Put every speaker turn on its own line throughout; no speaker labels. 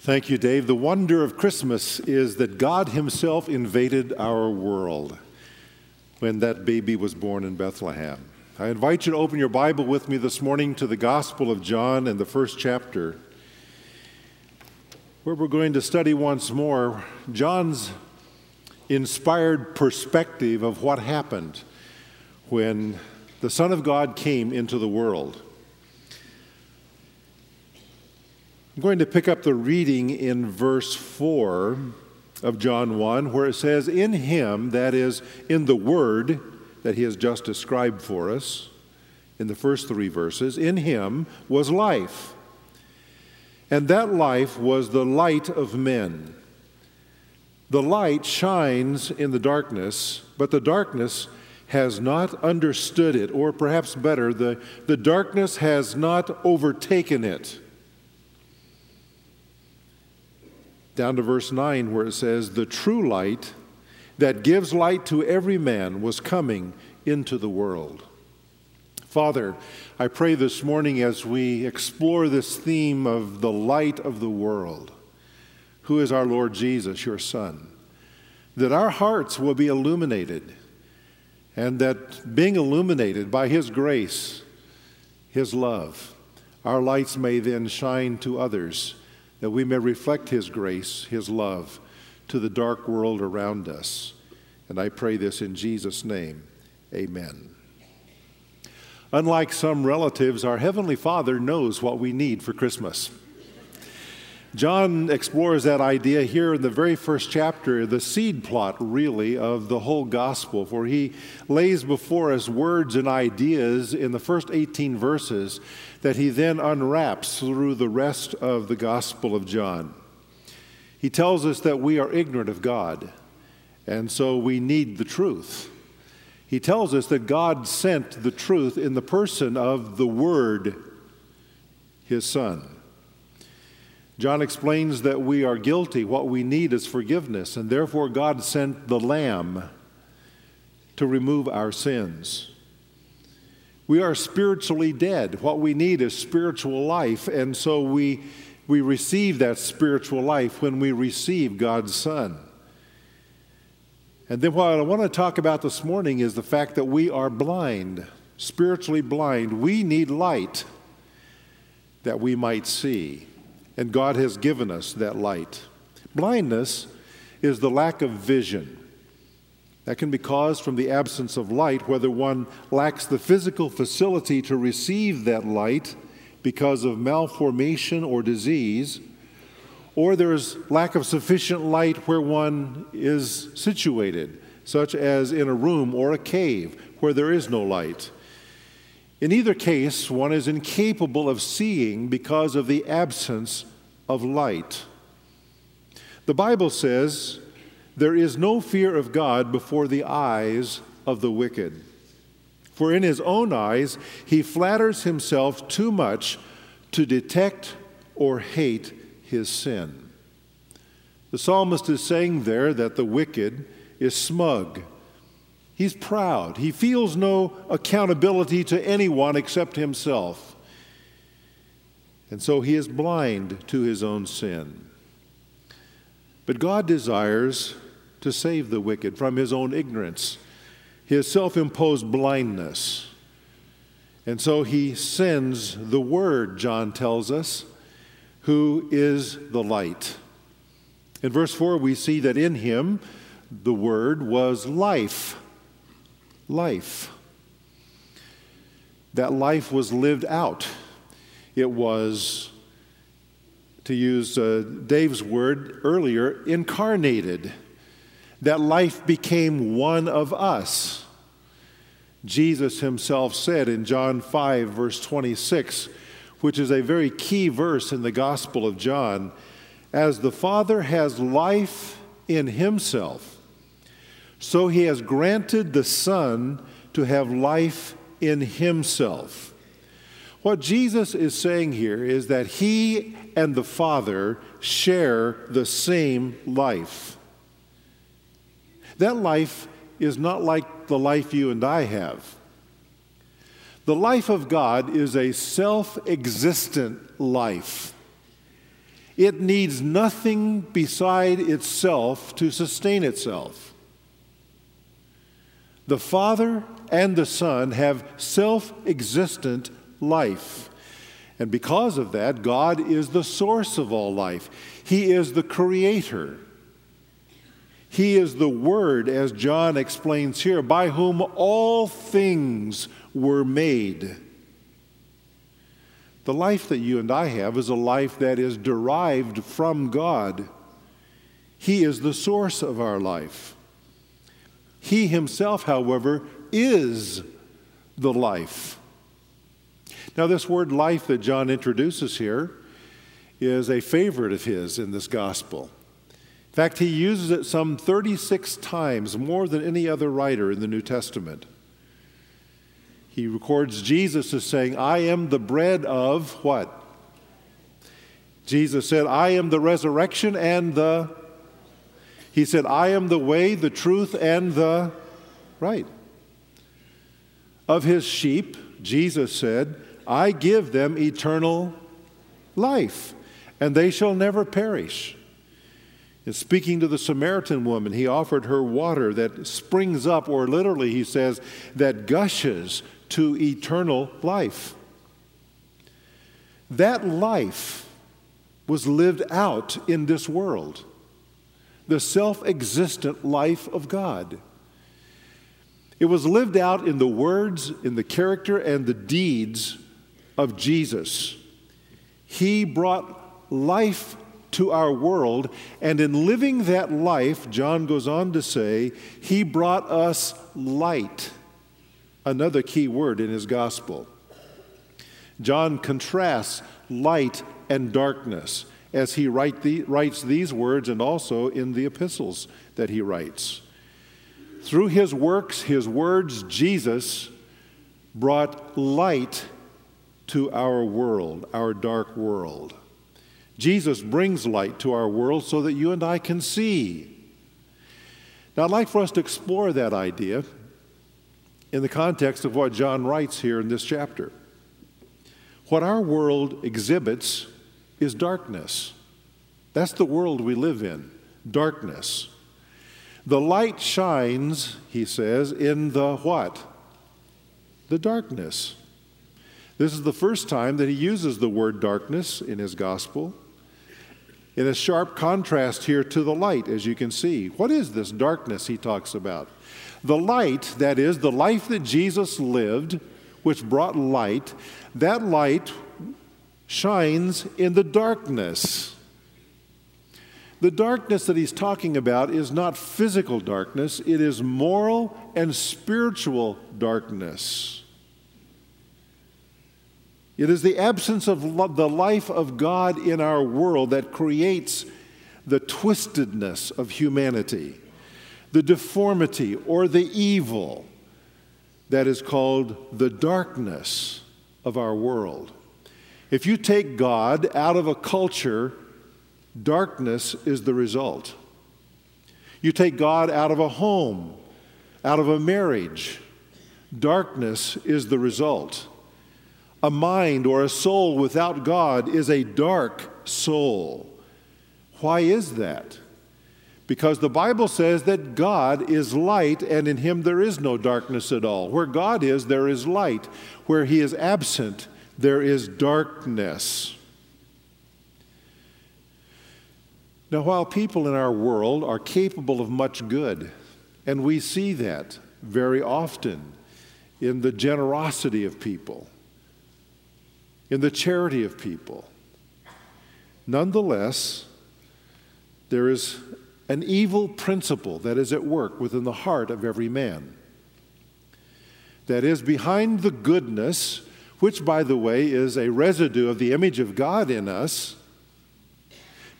Thank you, Dave. The wonder of Christmas is that God Himself invaded our world when that baby was born in Bethlehem. I invite you to open your Bible with me this morning to the Gospel of John and the first chapter, where we're going to study once more John's inspired perspective of what happened when the Son of God came into the world. I'm going to pick up the reading in verse 4 of John 1, where it says, In him, that is, in the Word that he has just described for us, in the first three verses, in him was life. And that life was the light of men. The light shines in the darkness, but the darkness has not understood it, or perhaps better, the, the darkness has not overtaken it. Down to verse 9, where it says, The true light that gives light to every man was coming into the world. Father, I pray this morning as we explore this theme of the light of the world, who is our Lord Jesus, your Son, that our hearts will be illuminated, and that being illuminated by His grace, His love, our lights may then shine to others that we may reflect His grace, His love to the dark world around us. And I pray this in Jesus' name. Amen. Unlike some relatives, our Heavenly Father knows what we need for Christmas. John explores that idea here in the very first chapter, the seed plot, really, of the whole gospel, for he lays before us words and ideas in the first 18 verses that he then unwraps through the rest of the gospel of John. He tells us that we are ignorant of God, and so we need the truth. He tells us that God sent the truth in the person of the Word, his Son. John explains that we are guilty. What we need is forgiveness, and therefore God sent the Lamb to remove our sins. We are spiritually dead. What we need is spiritual life, and so we, we receive that spiritual life when we receive God's Son. And then, what I want to talk about this morning is the fact that we are blind, spiritually blind. We need light that we might see and God has given us that light. Blindness is the lack of vision. That can be caused from the absence of light, whether one lacks the physical facility to receive that light because of malformation or disease, or there is lack of sufficient light where one is situated, such as in a room or a cave where there is no light. In either case, one is incapable of seeing because of the absence of light. The Bible says, There is no fear of God before the eyes of the wicked. For in his own eyes, he flatters himself too much to detect or hate his sin. The psalmist is saying there that the wicked is smug He's proud. He feels no accountability to anyone except himself. And so he is blind to his own sin. But God desires to save the wicked from his own ignorance, his self imposed blindness. And so he sends the Word, John tells us, who is the light. In verse 4, we see that in him the Word was life life. That life was lived out. It was, to use uh, Dave's word earlier, incarnated. That life became one of us. Jesus himself said in John 5, verse 26, which is a very key verse in the Gospel of John, as the Father has life in himself, so he has granted the Son to have life in himself. What Jesus is saying here is that he and the Father share the same life. That life is not like the life you and I have. The life of God is a self existent life. It needs nothing beside itself to sustain itself. The Father and the Son have self existent life. And because of that, God is the source of all life. He is the creator. He is the Word, as John explains here, by whom all things were made. The life that you and I have is a life that is derived from God. He is the source of our life. He himself, however, is the life. Now, this word life that John introduces here is a favorite of his in this gospel. In fact, he uses it some 36 times, more than any other writer in the New Testament. He records Jesus as saying, I am the bread of what? Jesus said, I am the resurrection and the. He said, I am the way, the truth, and the. Right. Of his sheep, Jesus said, I give them eternal life, and they shall never perish. In speaking to the Samaritan woman, he offered her water that springs up, or literally, he says, that gushes to eternal life. That life was lived out in this world, the self existent life of God. It was lived out in the words, in the character, and the deeds of Jesus. He brought life to our world, and in living that life, John goes on to say, He brought us light. Another key word in his gospel. John contrasts light and darkness as he write the, writes these words and also in the epistles that he writes. Through his works, his words, Jesus brought light to our world, our dark world. Jesus brings light to our world so that you and I can see. Now, I'd like for us to explore that idea in the context of what John writes here in this chapter. What our world exhibits is darkness. That's the world we live in darkness. The light shines, he says, in the what? The darkness. This is the first time that he uses the word darkness in his gospel. In a sharp contrast here to the light, as you can see. What is this darkness he talks about? The light, that is, the life that Jesus lived, which brought light, that light shines in the darkness. The darkness that he's talking about is not physical darkness, it is moral and spiritual darkness. It is the absence of the life of God in our world that creates the twistedness of humanity, the deformity or the evil that is called the darkness of our world. If you take God out of a culture, darkness is the result. You take God out of a home, out of a marriage, darkness is the result. A mind or a soul without God is a dark soul. Why is that? Because the Bible says that God is light and in him there is no darkness at all. Where God is, there is light. Where he is absent, there is darkness. Now, while people in our world are capable of much good, and we see that very often in the generosity of people, in the charity of people. Nonetheless, there is an evil principle that is at work within the heart of every man. That is, behind the goodness, which, by the way, is a residue of the image of God in us,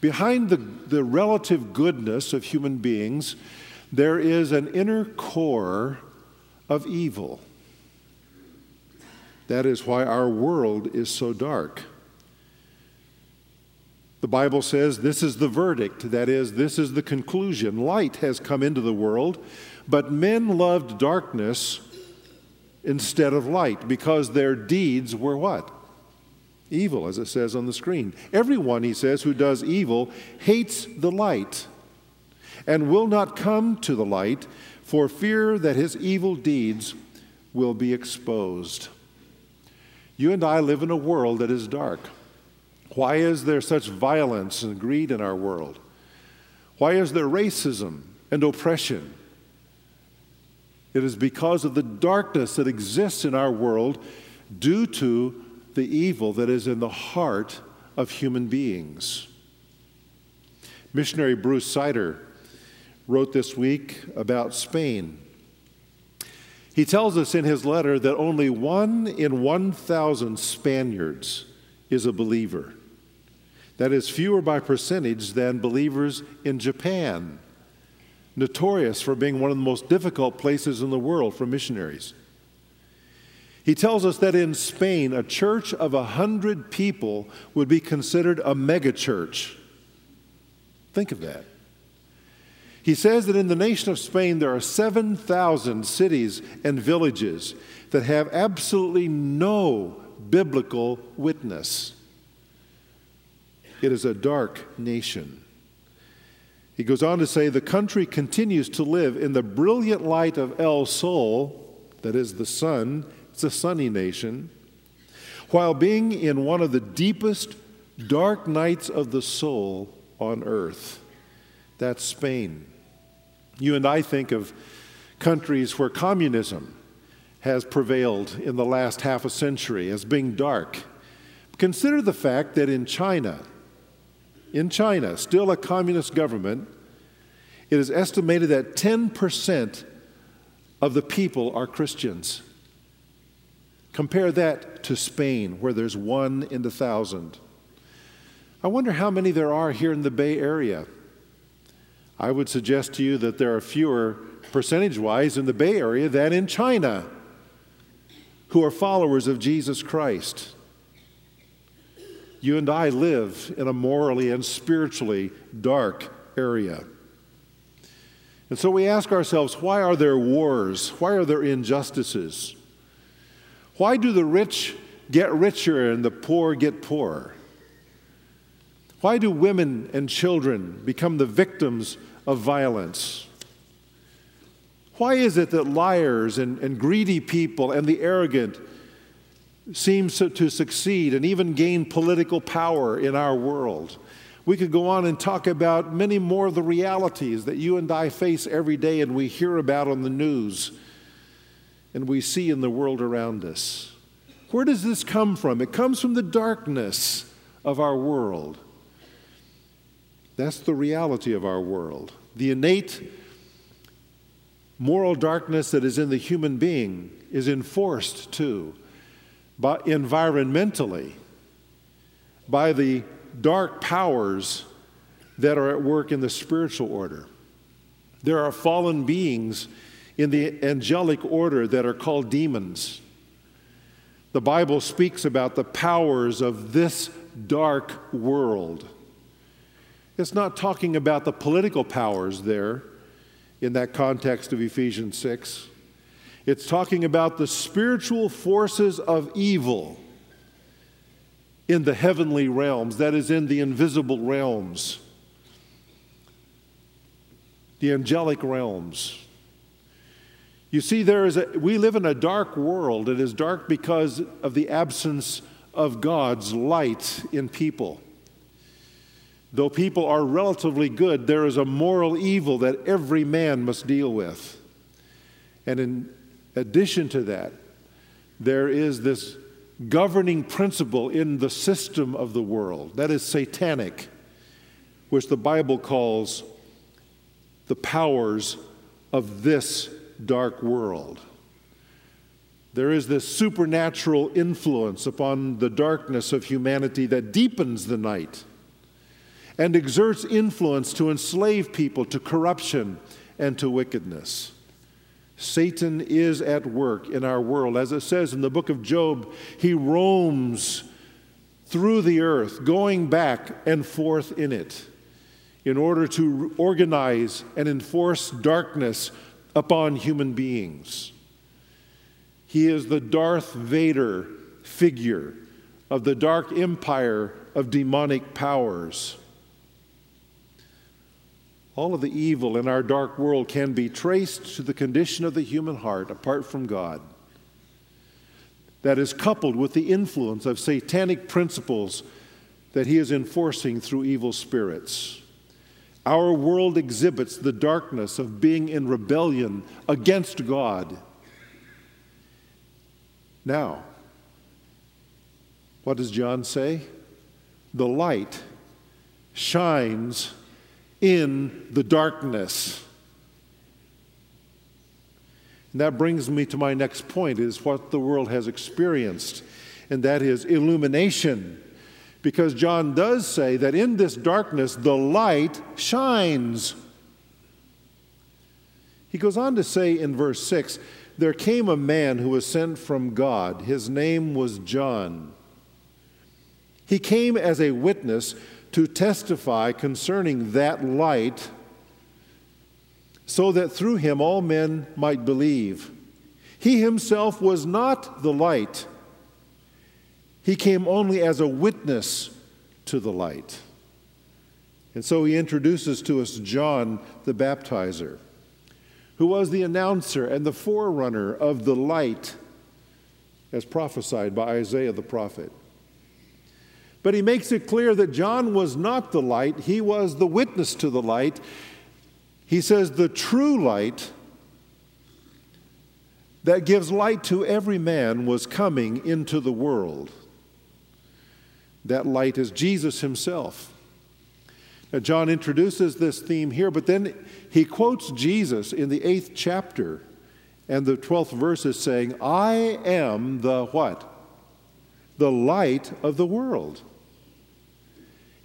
behind the, the relative goodness of human beings, there is an inner core of evil. That is why our world is so dark. The Bible says this is the verdict, that is, this is the conclusion. Light has come into the world, but men loved darkness instead of light because their deeds were what? Evil, as it says on the screen. Everyone, he says, who does evil hates the light and will not come to the light for fear that his evil deeds will be exposed. You and I live in a world that is dark. Why is there such violence and greed in our world? Why is there racism and oppression? It is because of the darkness that exists in our world due to the evil that is in the heart of human beings. Missionary Bruce Sider wrote this week about Spain. He tells us in his letter that only one in 1,000 Spaniards is a believer. That is fewer by percentage than believers in Japan, notorious for being one of the most difficult places in the world for missionaries. He tells us that in Spain, a church of a hundred people would be considered a megachurch. Think of that. He says that in the nation of Spain, there are 7,000 cities and villages that have absolutely no biblical witness. It is a dark nation. He goes on to say the country continues to live in the brilliant light of El Sol, that is the sun, it's a sunny nation, while being in one of the deepest dark nights of the soul on earth. That's Spain. You and I think of countries where communism has prevailed in the last half a century as being dark. Consider the fact that in China, in China, still a communist government, it is estimated that 10% of the people are Christians. Compare that to Spain, where there's one in the thousand. I wonder how many there are here in the Bay Area. I would suggest to you that there are fewer percentage wise in the Bay Area than in China who are followers of Jesus Christ. You and I live in a morally and spiritually dark area. And so we ask ourselves why are there wars? Why are there injustices? Why do the rich get richer and the poor get poorer? Why do women and children become the victims of violence? Why is it that liars and, and greedy people and the arrogant seems to succeed and even gain political power in our world. We could go on and talk about many more of the realities that you and I face every day and we hear about on the news and we see in the world around us. Where does this come from? It comes from the darkness of our world. That's the reality of our world. The innate moral darkness that is in the human being is enforced too by, environmentally by the dark powers that are at work in the spiritual order. There are fallen beings in the angelic order that are called demons. The Bible speaks about the powers of this dark world. It's not talking about the political powers there in that context of Ephesians 6. It's talking about the spiritual forces of evil in the heavenly realms, that is, in the invisible realms, the angelic realms. You see, there is a, we live in a dark world. It is dark because of the absence of God's light in people. Though people are relatively good, there is a moral evil that every man must deal with. And in addition to that, there is this governing principle in the system of the world that is satanic, which the Bible calls the powers of this dark world. There is this supernatural influence upon the darkness of humanity that deepens the night and exerts influence to enslave people to corruption and to wickedness. Satan is at work in our world. As it says in the book of Job, he roams through the earth, going back and forth in it, in order to organize and enforce darkness upon human beings. He is the Darth Vader figure of the dark empire of demonic powers. All of the evil in our dark world can be traced to the condition of the human heart apart from God. That is coupled with the influence of satanic principles that he is enforcing through evil spirits. Our world exhibits the darkness of being in rebellion against God. Now, what does John say? The light shines in the darkness. And that brings me to my next point is what the world has experienced, and that is illumination. Because John does say that in this darkness the light shines. He goes on to say in verse 6 there came a man who was sent from God. His name was John. He came as a witness to testify concerning that light, so that through him all men might believe. He himself was not the light, he came only as a witness to the light. And so he introduces to us John the baptizer, who was the announcer and the forerunner of the light as prophesied by Isaiah the prophet. But he makes it clear that John was not the light, he was the witness to the light. He says, the true light that gives light to every man was coming into the world. That light is Jesus himself. Now, John introduces this theme here, but then he quotes Jesus in the eighth chapter and the 12th verse is saying, I am the what? The light of the world.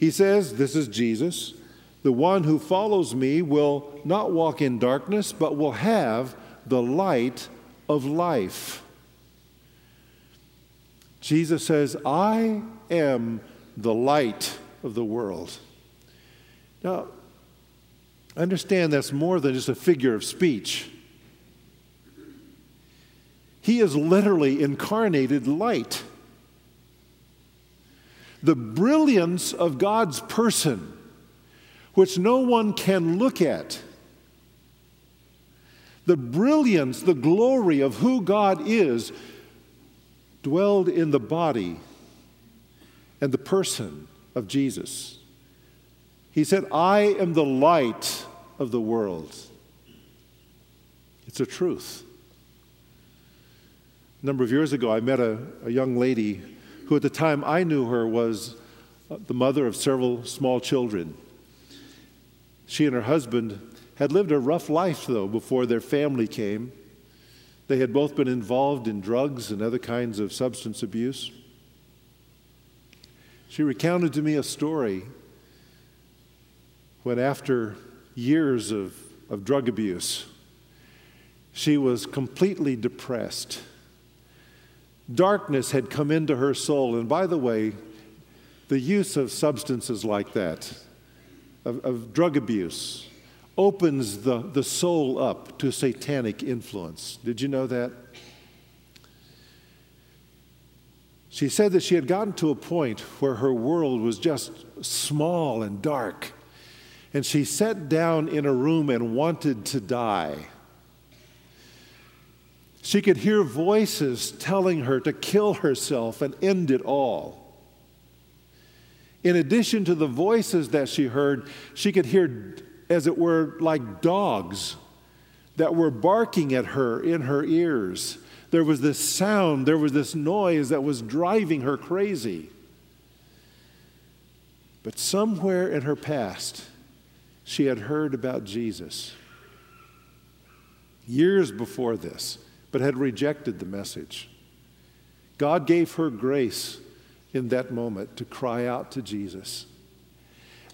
He says, This is Jesus. The one who follows me will not walk in darkness, but will have the light of life. Jesus says, I am the light of the world. Now, understand that's more than just a figure of speech. He is literally incarnated light the brilliance of God's person, which no one can look at. The brilliance, the glory of who God is, dwelled in the body and the person of Jesus. He said, I am the light of the world. It's a truth. A number of years ago, I met a, a young lady who at the time I knew her was uh, the mother of several small children. She and her husband had lived a rough life, though, before their family came. They had both been involved in drugs and other kinds of substance abuse. She recounted to me a story when, after years of, of drug abuse, she was completely depressed Darkness had come into her soul. And by the way, the use of substances like that, of, of drug abuse, opens the, the soul up to satanic influence. Did you know that? She said that she had gotten to a point where her world was just small and dark. And she sat down in a room and wanted to die. She could hear voices telling her to kill herself and end it all. In addition to the voices that she heard, she could hear, as it were, like dogs that were barking at her in her ears. There was this sound, there was this noise that was driving her crazy. But somewhere in her past, she had heard about Jesus. Years before this, but had rejected the message. God gave her grace in that moment to cry out to Jesus.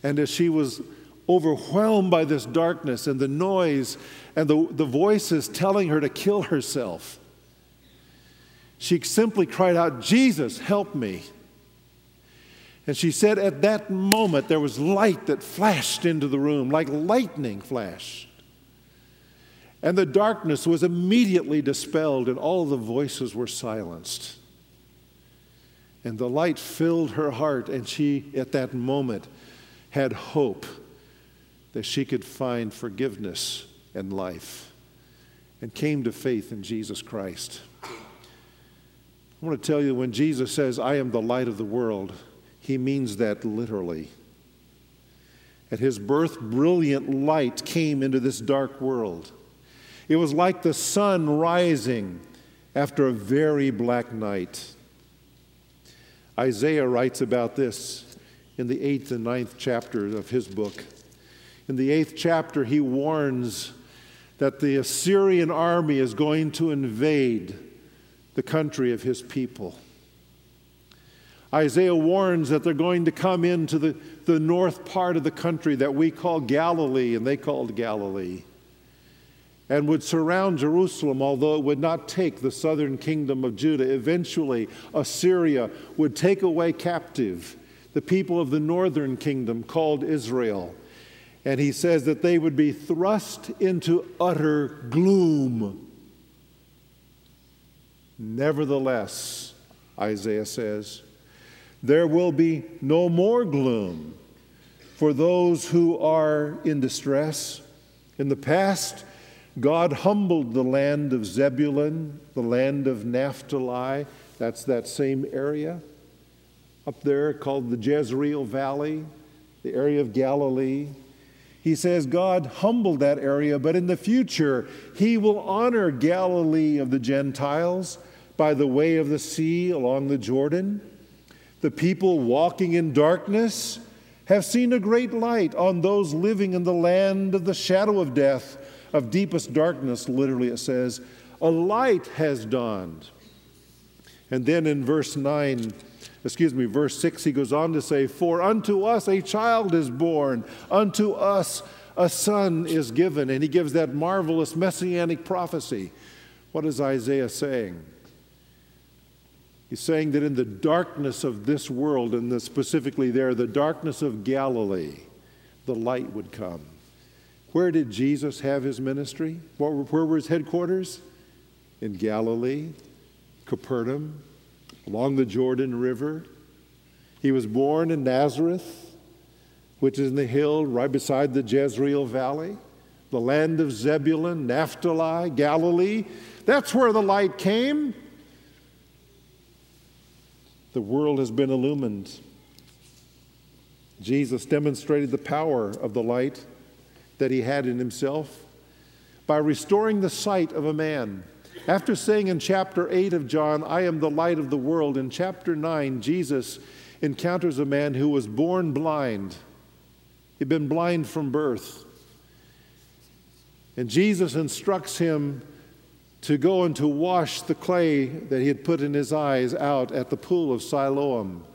And as she was overwhelmed by this darkness and the noise and the, the voices telling her to kill herself, she simply cried out, Jesus, help me. And she said at that moment there was light that flashed into the room, like lightning flash. And the darkness was immediately dispelled, and all the voices were silenced. And the light filled her heart, and she, at that moment, had hope that she could find forgiveness and life and came to faith in Jesus Christ. I want to tell you when Jesus says, I am the light of the world, he means that literally. At his birth, brilliant light came into this dark world. It was like the sun rising after a very black night. Isaiah writes about this in the eighth and ninth chapters of his book. In the eighth chapter, he warns that the Assyrian army is going to invade the country of his people. Isaiah warns that they're going to come into the, the north part of the country that we call Galilee, and they called Galilee, and would surround Jerusalem, although it would not take the southern kingdom of Judah. Eventually, Assyria would take away captive the people of the northern kingdom called Israel and he says that they would be thrust into utter gloom. Nevertheless, Isaiah says, there will be no more gloom for those who are in distress. In the past, God humbled the land of Zebulun, the land of Naphtali, that's that same area up there called the Jezreel Valley, the area of Galilee. He says God humbled that area, but in the future, He will honor Galilee of the Gentiles by the way of the sea along the Jordan. The people walking in darkness have seen a great light on those living in the land of the shadow of death, of deepest darkness, literally it says. A light has dawned. And then in verse 9, excuse me, verse 6, he goes on to say, For unto us a child is born, unto us a son is given. And he gives that marvelous messianic prophecy. What is Isaiah saying? He's saying that in the darkness of this world, and the, specifically there, the darkness of Galilee, the light would come. Where did Jesus have his ministry? Where, were his headquarters? In Galilee, Capernaum, along the Jordan River. He was born in Nazareth, which is in the hill right beside the Jezreel Valley, the land of Zebulun, Naphtali, Galilee. That's where the light came. The world has been illumined. Jesus demonstrated the power of the light that he had in himself by restoring the sight of a man. After saying in chapter 8 of John, I am the light of the world, in chapter 9, Jesus encounters a man who was born blind. He'd been blind from birth. And Jesus instructs him to go and to wash the clay that he had put in his eyes out at the pool of Siloam.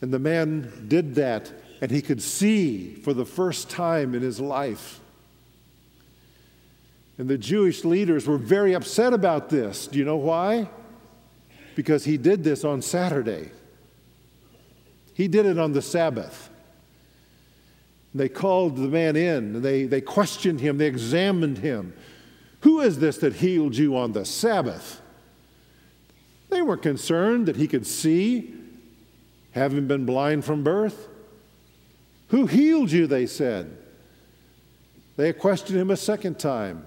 And the man did that, and he could see for the first time in his life. And the Jewish leaders were very upset about this. Do you know why? Because he did this on Saturday. He did it on the Sabbath. They called the man in, they, they questioned him, they examined him. Who is this that healed you on the Sabbath? They were concerned that he could see, having been blind from birth. Who healed you? They said. They questioned him a second time.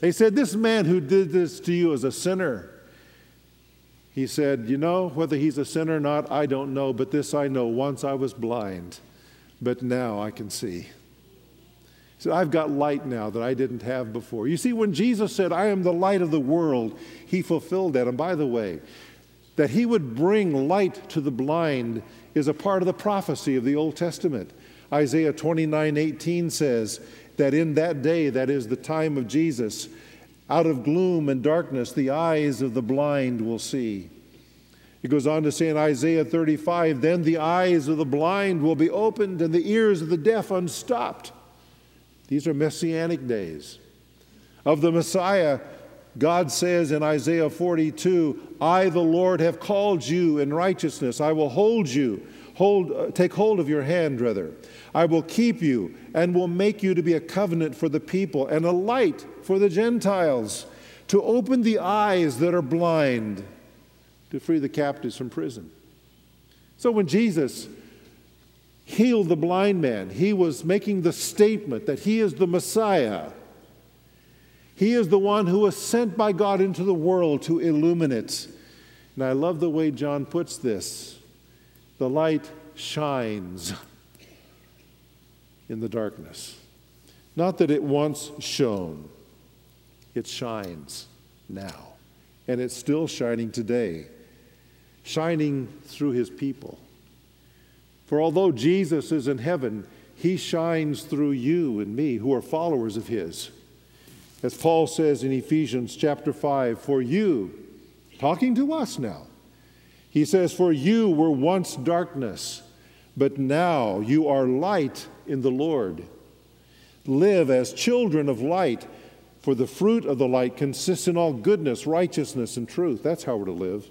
They said, This man who did this to you is a sinner. He said, You know, whether he's a sinner or not, I don't know, but this I know. Once I was blind, but now I can see. He said, I've got light now that I didn't have before. You see, when Jesus said, I am the light of the world, he fulfilled that. And by the way, that he would bring light to the blind is a part of the prophecy of the Old Testament. Isaiah 29 18 says, that in that day, that is the time of Jesus, out of gloom and darkness, the eyes of the blind will see. He goes on to say in Isaiah 35 Then the eyes of the blind will be opened and the ears of the deaf unstopped. These are messianic days. Of the Messiah, God says in Isaiah 42 I, the Lord, have called you in righteousness. I will hold you, hold, uh, take hold of your hand, rather. I will keep you and will make you to be a covenant for the people and a light for the Gentiles, to open the eyes that are blind, to free the captives from prison. So when Jesus healed the blind man, he was making the statement that he is the Messiah. He is the one who was sent by God into the world to illuminate. And I love the way John puts this the light shines in the darkness. Not that it once shone, it shines now. And it's still shining today, shining through his people. For although Jesus is in heaven, he shines through you and me who are followers of his. As Paul says in Ephesians chapter 5, for you, talking to us now, he says, For you were once darkness, but now you are light in the Lord. Live as children of light, for the fruit of the light consists in all goodness, righteousness, and truth. That's how we're to live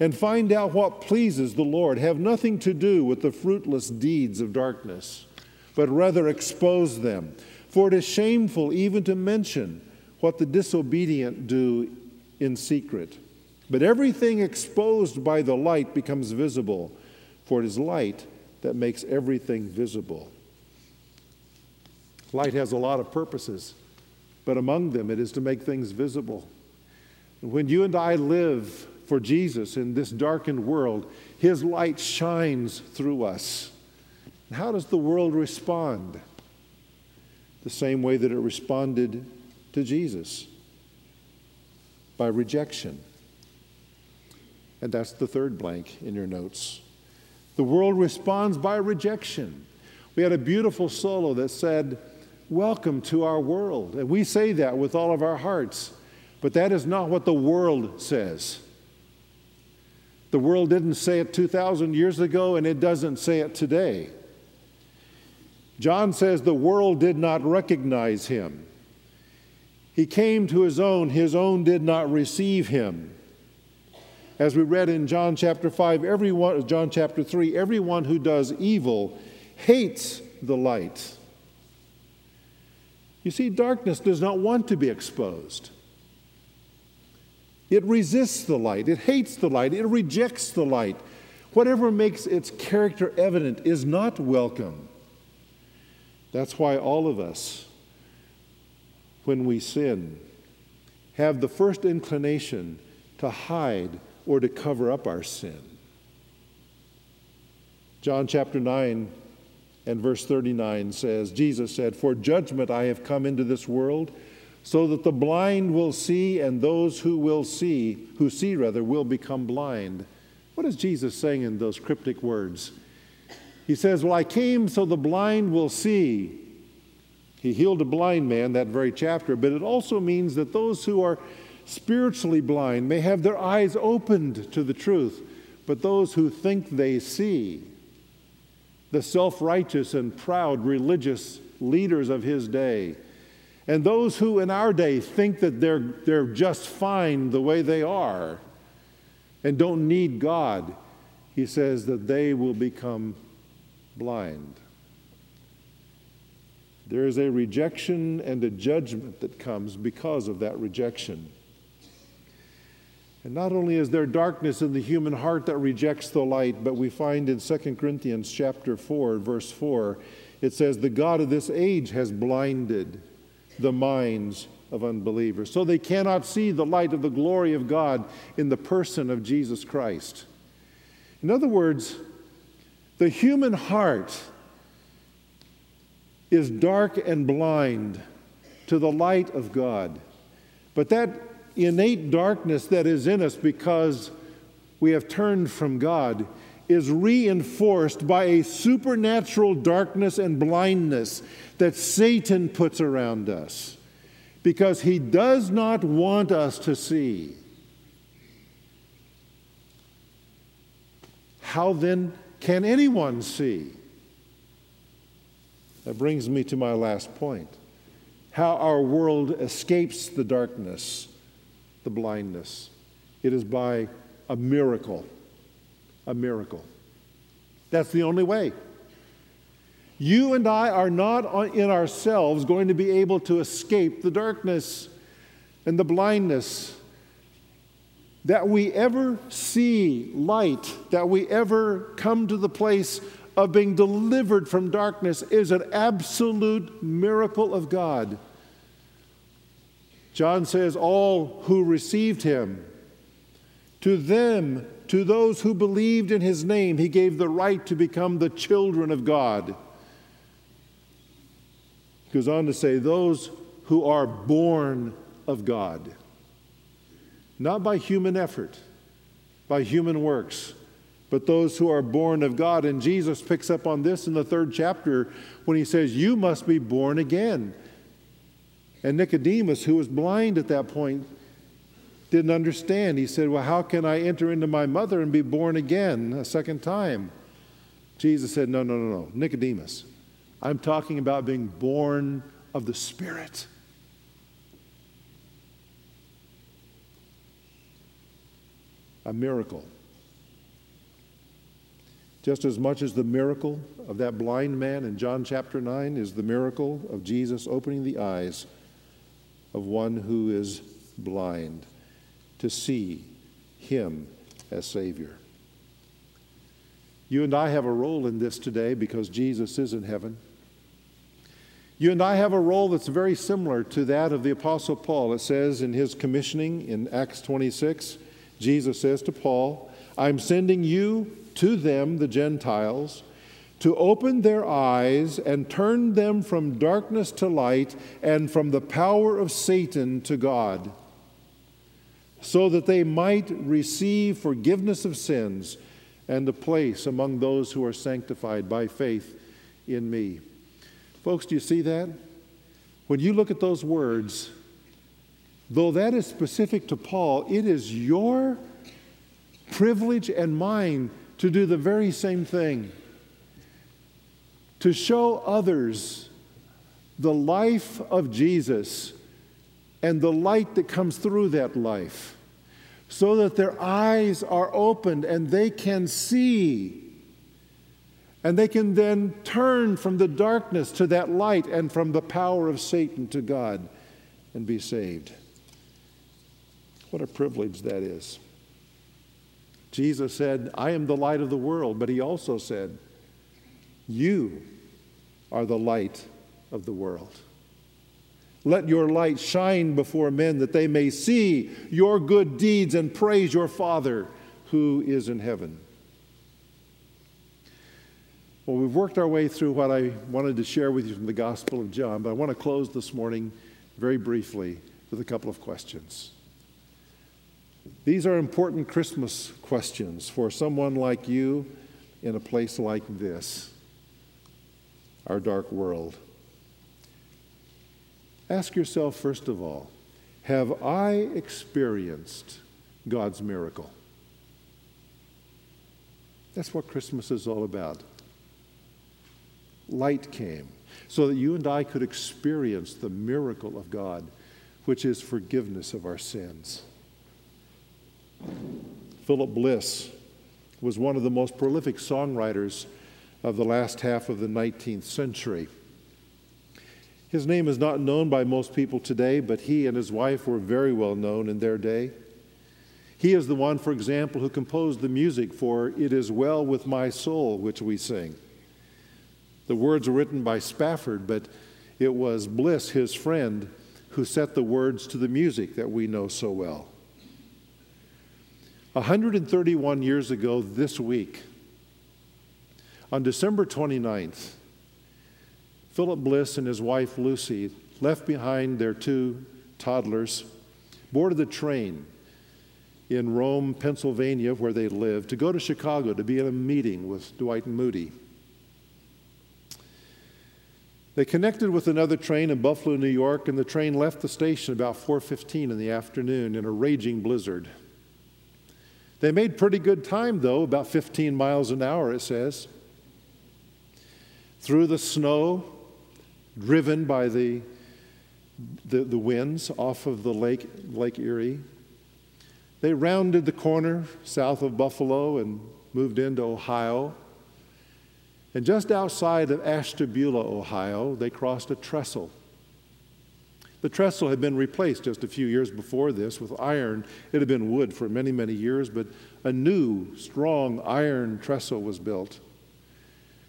and find out what pleases the Lord. Have nothing to do with the fruitless deeds of darkness, but rather expose them. For it is shameful even to mention what the disobedient do in secret. But everything exposed by the light becomes visible, for it is light that makes everything visible. Light has a lot of purposes, but among them it is to make things visible. When you and I live for Jesus in this darkened world, His light shines through us. How does the world respond? The same way that it responded to Jesus by rejection. And that's the third blank in your notes. The world responds by rejection. We had a beautiful solo that said, Welcome to our world. And we say that with all of our hearts. But that is not what the world says. The world didn't say it 2,000 years ago, and it doesn't say it today. John says the world did not recognize him. He came to his own, his own did not receive him. As we read in John chapter 5, everyone, John chapter 3, everyone who does evil hates the light. You see, darkness does not want to be exposed. It resists the light, it hates the light, it rejects the light. Whatever makes its character evident is not welcome. That's why all of us, when we sin, have the first inclination to hide or to cover up our sin. John chapter 9 and verse 39 says, Jesus said, For judgment I have come into this world so that the blind will see and those who will see, who see rather, will become blind. What is Jesus saying in those cryptic words? He says, Well, I came so the blind will see. He healed a blind man that very chapter, but it also means that those who are spiritually blind may have their eyes opened to the truth, but those who think they see, the self righteous and proud religious leaders of his day, and those who in our day think that they're, they're just fine the way they are and don't need God, he says that they will become blind. There is a rejection and a judgment that comes because of that rejection. And not only is there darkness in the human heart that rejects the light, but we find in 2 Corinthians chapter 4, verse 4, it says, The God of this age has blinded the minds of unbelievers. So they cannot see the light of the glory of God in the person of Jesus Christ. In other words, the human heart is dark and blind to the light of God. But that innate darkness that is in us because we have turned from God is reinforced by a supernatural darkness and blindness that Satan puts around us because he does not want us to see. How then can anyone see? That brings me to my last point how our world escapes the darkness, the blindness. It is by a miracle a miracle. That's the only way. You and I are not in ourselves going to be able to escape the darkness and the blindness that we ever see light, that we ever come to the place of being delivered from darkness is an absolute miracle of God. John says, All who received him, to them, to those who believed in his name, he gave the right to become the children of God. He goes on to say, Those who are born of God, not by human effort, by human works, but those who are born of God. And Jesus picks up on this in the third chapter when he says, You must be born again. And Nicodemus, who was blind at that point, didn't understand. He said, Well, how can I enter into my mother and be born again a second time? Jesus said, No, no, no, no. Nicodemus, I'm talking about being born of the Spirit. A miracle. Just as much as the miracle of that blind man in John chapter 9 is the miracle of Jesus opening the eyes of one who is blind to see him as Savior. You and I have a role in this today because Jesus is in heaven. You and I have a role that's very similar to that of the Apostle Paul. It says in his commissioning in Acts 26, Jesus says to Paul, I'm sending you to them, the Gentiles, to open their eyes and turn them from darkness to light and from the power of Satan to God, so that they might receive forgiveness of sins and a place among those who are sanctified by faith in me. Folks, do you see that? When you look at those words, though that is specific to Paul, it is your privilege and mine to do the very same thing to show others the life of Jesus and the light that comes through that life so that their eyes are opened and they can see. And they can then turn from the darkness to that light and from the power of Satan to God and be saved. What a privilege that is. Jesus said, I am the light of the world, but he also said, You are the light of the world. Let your light shine before men that they may see your good deeds and praise your Father who is in heaven. Well, we've worked our way through what I wanted to share with you from the Gospel of John, but I want to close this morning very briefly with a couple of questions. These are important Christmas questions for someone like you in a place like this, our dark world. Ask yourself, first of all, have I experienced God's miracle? That's what Christmas is all about. Light came so that you and I could experience the miracle of God, which is forgiveness of our sins. Philip Bliss was one of the most prolific songwriters of the last half of the 19th century. His name is not known by most people today, but he and his wife were very well known in their day. He is the one, for example, who composed the music for It Is Well With My Soul, which we sing. The words were written by Spafford, but it was Bliss, his friend, who set the words to the music that we know so well. 131 years ago this week, on December 29th, Philip Bliss and his wife Lucy left behind their two toddlers, boarded the train in Rome, Pennsylvania, where they lived, to go to Chicago to be in a meeting with Dwight Moody. They connected with another train in Buffalo, New York, and the train left the station about 4:15 in the afternoon in a raging blizzard. They made pretty good time, though, about 15 miles an hour, it says. Through the snow, driven by the, the, the winds off of the lake, Lake Erie. They rounded the corner south of Buffalo and moved into Ohio. And just outside of Ashtabula, Ohio, they crossed a trestle. The trestle had been replaced just a few years before this with iron. It had been wood for many, many years, but a new, strong iron trestle was built.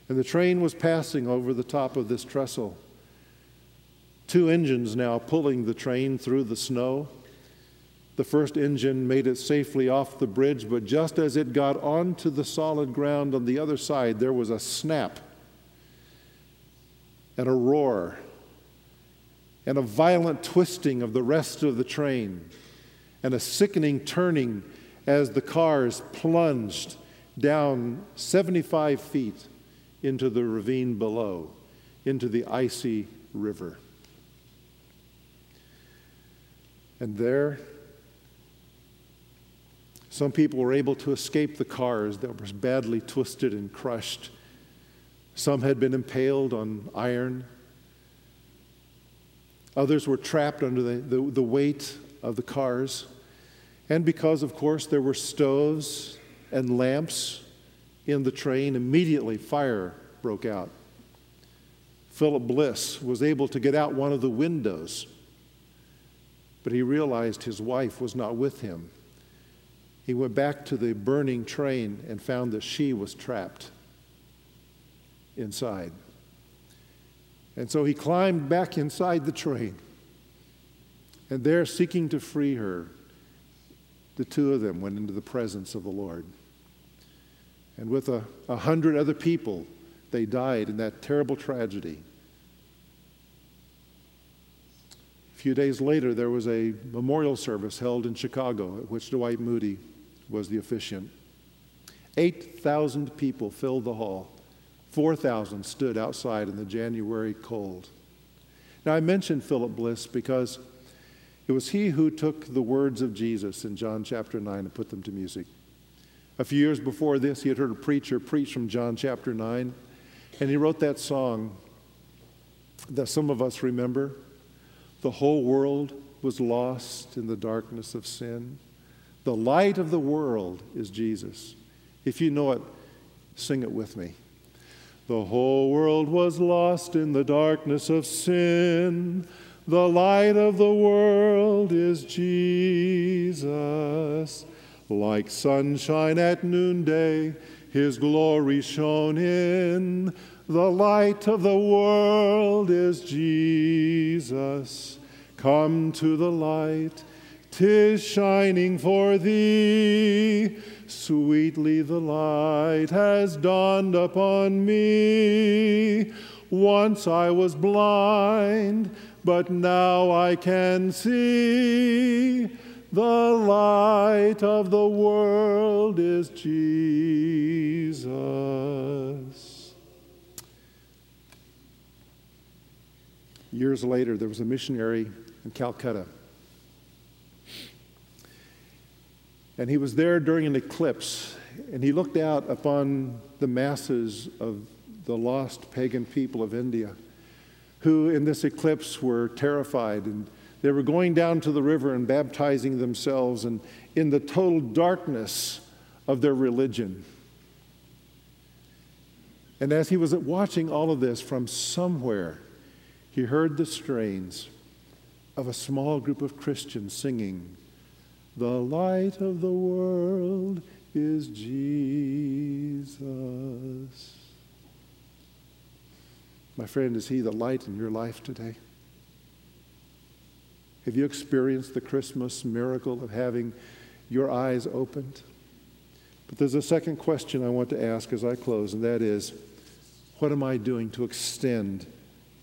And the train was passing over the top of this trestle. Two engines now pulling the train through the snow. The first engine made it safely off the bridge, but just as it got onto the solid ground on the other side, there was a snap and a roar and a violent twisting of the rest of the train, and a sickening turning as the cars plunged down 75 feet into the ravine below, into the icy river. And there, some people were able to escape the cars that were badly twisted and crushed. Some had been impaled on iron. Others were trapped under the, the, the weight of the cars. And because, of course, there were stoves and lamps in the train, immediately fire broke out. Philip Bliss was able to get out one of the windows, but he realized his wife was not with him. He went back to the burning train and found that she was trapped inside. And so he climbed back inside the train. And there, seeking to free her, the two of them went into the presence of the Lord. And with a, a hundred other people, they died in that terrible tragedy. A few days later, there was a memorial service held in Chicago at which Dwight Moody was the officiant. 8,000 people filled the hall. 4,000 stood outside in the January cold. Now, I mentioned Philip Bliss because it was he who took the words of Jesus in John chapter 9 and put them to music. A few years before this, he had heard a preacher preach from John chapter 9, and he wrote that song that some of us remember. The whole world was lost in the darkness of sin. The light of the world is Jesus. If you know it, sing it with me. The whole world was lost in the darkness of sin. The light of the world is Jesus. Like sunshine at noonday, his glory shone in. The light of the world is Jesus. Come to the light, tis shining for thee. Sweetly the light has dawned upon me. Once I was blind, but now I can see. The light of the world is Jesus. Years later, there was a missionary in Calcutta And he was there during an eclipse, and he looked out upon the masses of the lost pagan people of India, who in this eclipse were terrified and they were going down to the river and baptizing themselves and in the total darkness of their religion. And as he was watching all of this from somewhere, he heard the strains of a small group of Christians singing the light of the world is Jesus. My friend, is He the light in your life today? Have you experienced the Christmas miracle of having your eyes opened? But there's a second question I want to ask as I close, and that is what am I doing to extend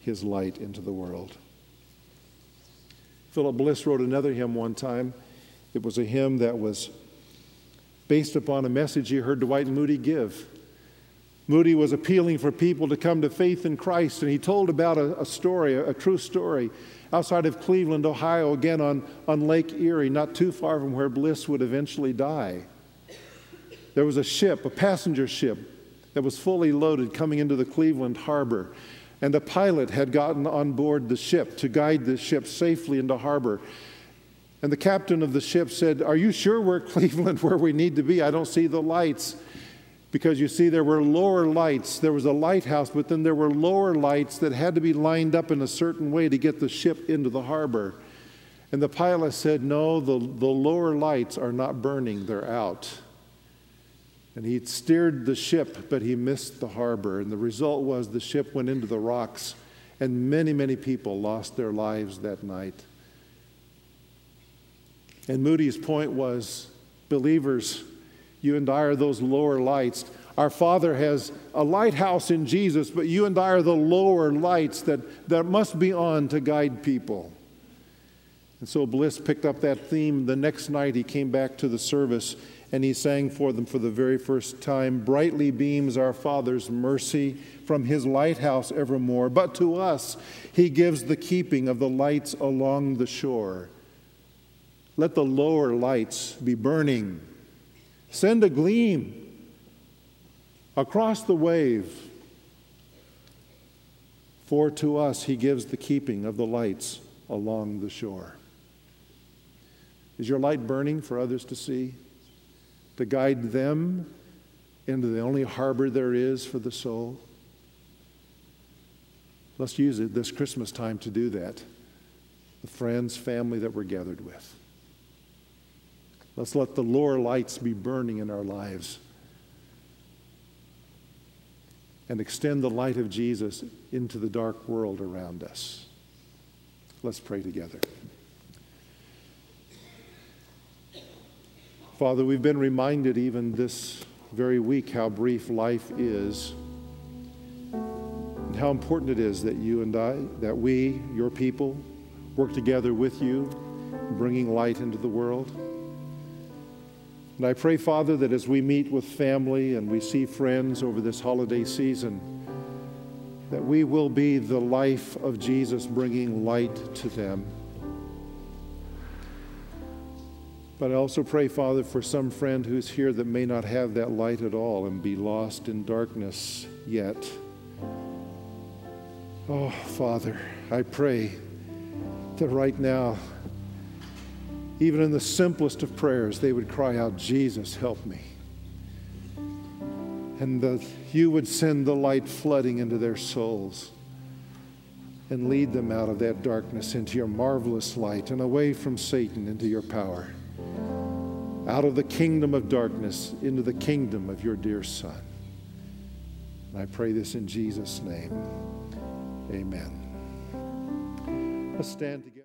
His light into the world? Philip Bliss wrote another hymn one time. It was a hymn that was based upon a message he heard Dwight Moody give. Moody was appealing for people to come to faith in Christ, and he told about a, a story, a, a, true story, outside of Cleveland, Ohio, again on, on Lake Erie, not too far from where Bliss would eventually die. There was a ship, a passenger ship, that was fully loaded coming into the Cleveland harbor. And a pilot had gotten on board the ship to guide the ship safely into harbor. And the captain of the ship said, Are you sure we're Cleveland where we need to be? I don't see the lights. Because you see, there were lower lights. There was a lighthouse, but then there were lower lights that had to be lined up in a certain way to get the ship into the harbor. And the pilot said, No, the, the lower lights are not burning, they're out. And he steered the ship, but he missed the harbor. And the result was the ship went into the rocks, and many, many people lost their lives that night. And Moody's point was believers, you and I are those lower lights. Our Father has a lighthouse in Jesus, but you and I are the lower lights that, that must be on to guide people. And so Bliss picked up that theme. The next night he came back to the service and he sang for them for the very first time Brightly beams our Father's mercy from his lighthouse evermore, but to us he gives the keeping of the lights along the shore. Let the lower lights be burning. Send a gleam across the wave. For to us he gives the keeping of the lights along the shore. Is your light burning for others to see? To guide them into the only harbor there is for the soul? Let's use it this Christmas time to do that. The friends, family that we're gathered with. Let's let the lower lights be burning in our lives and extend the light of Jesus into the dark world around us. Let's pray together. Father, we've been reminded even this very week how brief life is and how important it is that you and I, that we, your people, work together with you, bringing light into the world. And I pray, Father, that as we meet with family and we see friends over this holiday season, that we will be the life of Jesus bringing light to them. But I also pray, Father, for some friend who's here that may not have that light at all and be lost in darkness yet. Oh, Father, I pray that right now even in the simplest of prayers, they would cry out, Jesus, help me. And that you would send the light flooding into their souls and lead them out of that darkness into your marvelous light and away from Satan into your power. Out of the kingdom of darkness into the kingdom of your dear Son. And I pray this in Jesus' name. Amen. Let's stand together.